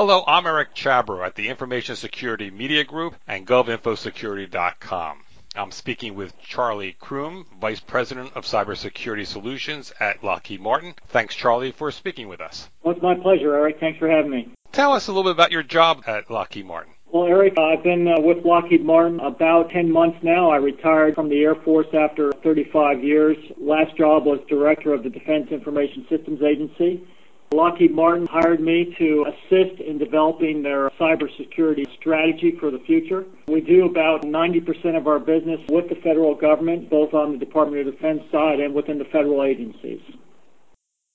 Hello, I'm Eric Chabrow at the Information Security Media Group and GovInfoSecurity.com. I'm speaking with Charlie Croom, Vice President of Cybersecurity Solutions at Lockheed Martin. Thanks, Charlie, for speaking with us. Well, it's my pleasure, Eric. Thanks for having me. Tell us a little bit about your job at Lockheed Martin. Well, Eric, I've been uh, with Lockheed Martin about 10 months now. I retired from the Air Force after 35 years. Last job was Director of the Defense Information Systems Agency. Lockheed Martin hired me to assist in developing their cybersecurity strategy for the future. We do about 90% of our business with the federal government, both on the Department of Defense side and within the federal agencies.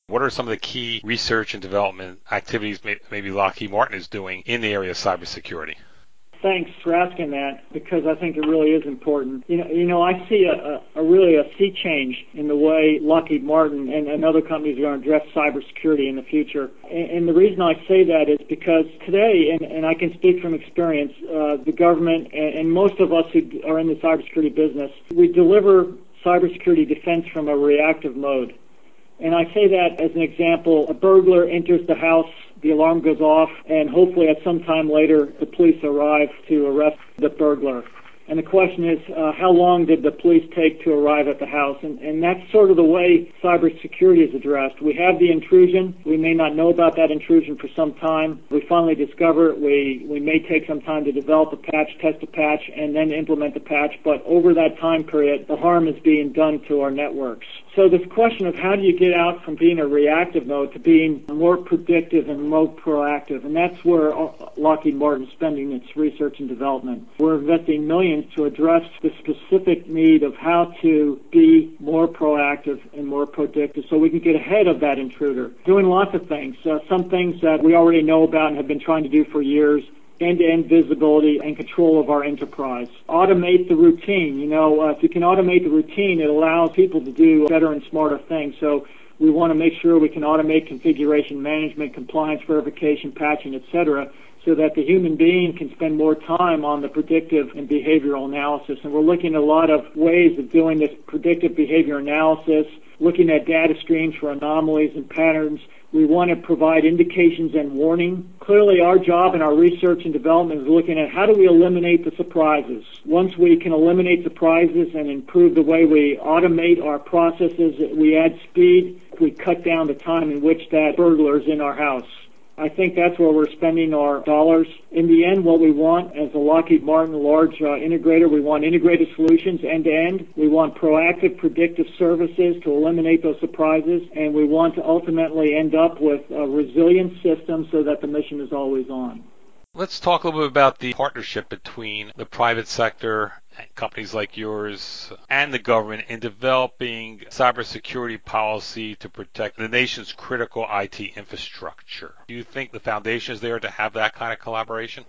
What are some of the key research and development activities maybe Lockheed Martin is doing in the area of cybersecurity? Thanks for asking that because I think it really is important. You know, you know, I see a, a, a really a sea change in the way Lockheed Martin and, and other companies are going to address cybersecurity in the future. And, and the reason I say that is because today, and, and I can speak from experience, uh, the government and, and most of us who are in the cybersecurity business, we deliver cybersecurity defense from a reactive mode. And I say that as an example. A burglar enters the house, the alarm goes off, and hopefully at some time later the police arrive to arrest the burglar. And the question is, uh, how long did the police take to arrive at the house? And, and that's sort of the way cybersecurity is addressed. We have the intrusion. We may not know about that intrusion for some time. We finally discover it. We, we may take some time to develop a patch, test a patch, and then implement the patch. But over that time period, the harm is being done to our networks. So this question of how do you get out from being a reactive mode to being more predictive and more proactive, and that's where Lockheed Martin's spending its research and development. We're investing millions to address the specific need of how to be more proactive and more predictive so we can get ahead of that intruder. Doing lots of things. Uh, some things that we already know about and have been trying to do for years end-to-end visibility and control of our enterprise. Automate the routine. You know, uh, if you can automate the routine, it allows people to do better and smarter things. So we want to make sure we can automate configuration management, compliance verification, patching, etc., so that the human being can spend more time on the predictive and behavioral analysis. And we're looking at a lot of ways of doing this predictive behavior analysis, looking at data streams for anomalies and patterns, we want to provide indications and warning. Clearly, our job and our research and development is looking at how do we eliminate the surprises. Once we can eliminate surprises and improve the way we automate our processes, we add speed, we cut down the time in which that burglar is in our house. I think that's where we're spending our dollars. In the end, what we want as a Lockheed Martin large uh, integrator, we want integrated solutions end to end. We want proactive predictive services to eliminate those surprises, and we want to ultimately end up with a resilient system so that the mission is always on. Let's talk a little bit about the partnership between the private sector companies like yours and the government in developing cybersecurity policy to protect the nation's critical IT infrastructure. Do you think the foundation is there to have that kind of collaboration?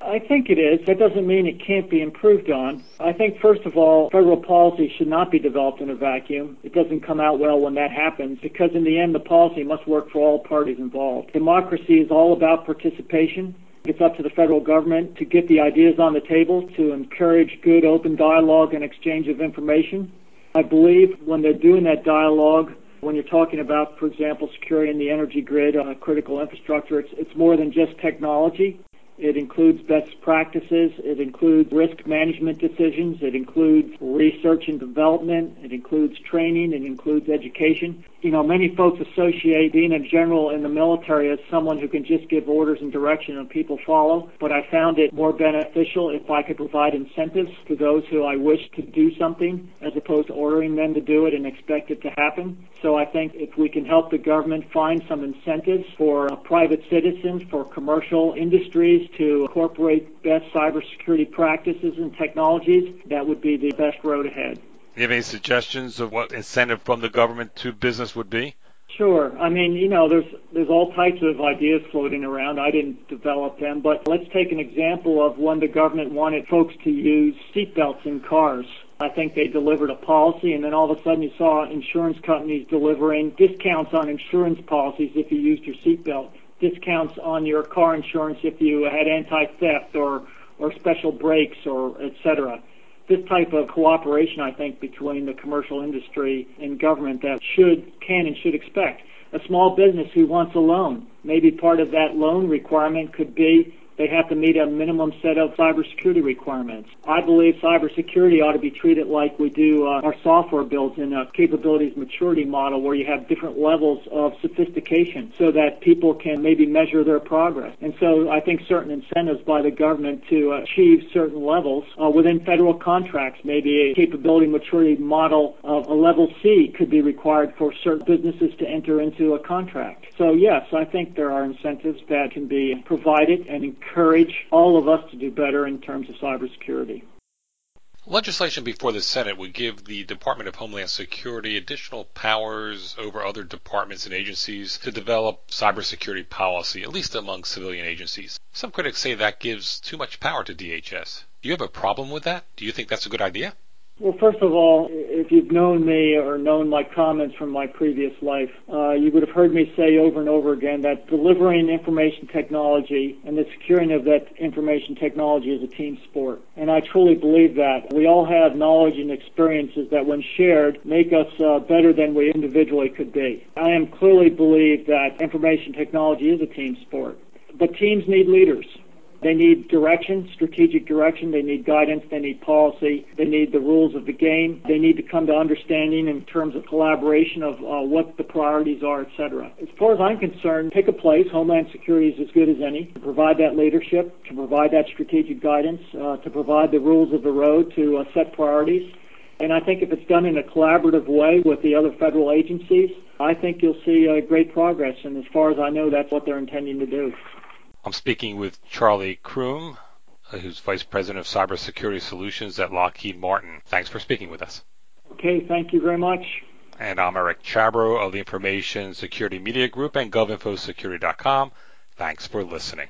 I think it is. That doesn't mean it can't be improved on. I think, first of all, federal policy should not be developed in a vacuum. It doesn't come out well when that happens because, in the end, the policy must work for all parties involved. Democracy is all about participation. It's up to the federal government to get the ideas on the table, to encourage good open dialogue and exchange of information. I believe when they're doing that dialogue, when you're talking about, for example, securing the energy grid critical infrastructure, it's, it's more than just technology. It includes best practices. It includes risk management decisions. It includes research and development. It includes training. It includes education. You know, many folks associate being a general in the military as someone who can just give orders and direction and people follow. But I found it more beneficial if I could provide incentives to those who I wish to do something as opposed to ordering them to do it and expect it to happen. So I think if we can help the government find some incentives for private citizens, for commercial industries, to incorporate best cybersecurity practices and technologies, that would be the best road ahead. You have any suggestions of what incentive from the government to business would be? Sure. I mean, you know, there's there's all types of ideas floating around. I didn't develop them, but let's take an example of when the government wanted folks to use seatbelts in cars. I think they delivered a policy, and then all of a sudden you saw insurance companies delivering discounts on insurance policies if you used your seatbelt discounts on your car insurance if you had anti-theft or or special brakes or et cetera. This type of cooperation, I think, between the commercial industry and government that should, can, and should expect. a small business who wants a loan. Maybe part of that loan requirement could be they have to meet a minimum set of cybersecurity requirements. I believe cybersecurity ought to be treated like we do uh, our software builds in a capabilities maturity model where you have different levels of sophistication so that people can maybe measure their progress. And so I think certain incentives by the government to achieve certain levels uh, within federal contracts, maybe a capability maturity model of a level C could be required for certain businesses to enter into a contract. So yes, I think there are incentives that can be provided and encourage all of us to do better in terms of cybersecurity. Legislation before the Senate would give the Department of Homeland Security additional powers over other departments and agencies to develop cybersecurity policy, at least among civilian agencies. Some critics say that gives too much power to DHS. Do you have a problem with that? Do you think that's a good idea? Well, first of all, if you've known me or known my comments from my previous life, uh, you would have heard me say over and over again that delivering information technology and the securing of that information technology is a team sport. And I truly believe that. We all have knowledge and experiences that, when shared, make us uh, better than we individually could be. I am clearly believe that information technology is a team sport. But teams need leaders. They need direction, strategic direction. They need guidance. They need policy. They need the rules of the game. They need to come to understanding in terms of collaboration of uh, what the priorities are, etc. As far as I'm concerned, pick a place. Homeland Security is as good as any to provide that leadership, to provide that strategic guidance, uh, to provide the rules of the road, to uh, set priorities. And I think if it's done in a collaborative way with the other federal agencies, I think you'll see uh, great progress. And as far as I know, that's what they're intending to do. I'm speaking with Charlie Croom, uh, who's Vice President of Cybersecurity Solutions at Lockheed Martin. Thanks for speaking with us. Okay, thank you very much. And I'm Eric Chabrow of the Information Security Media Group and GovInfoSecurity.com. Thanks for listening.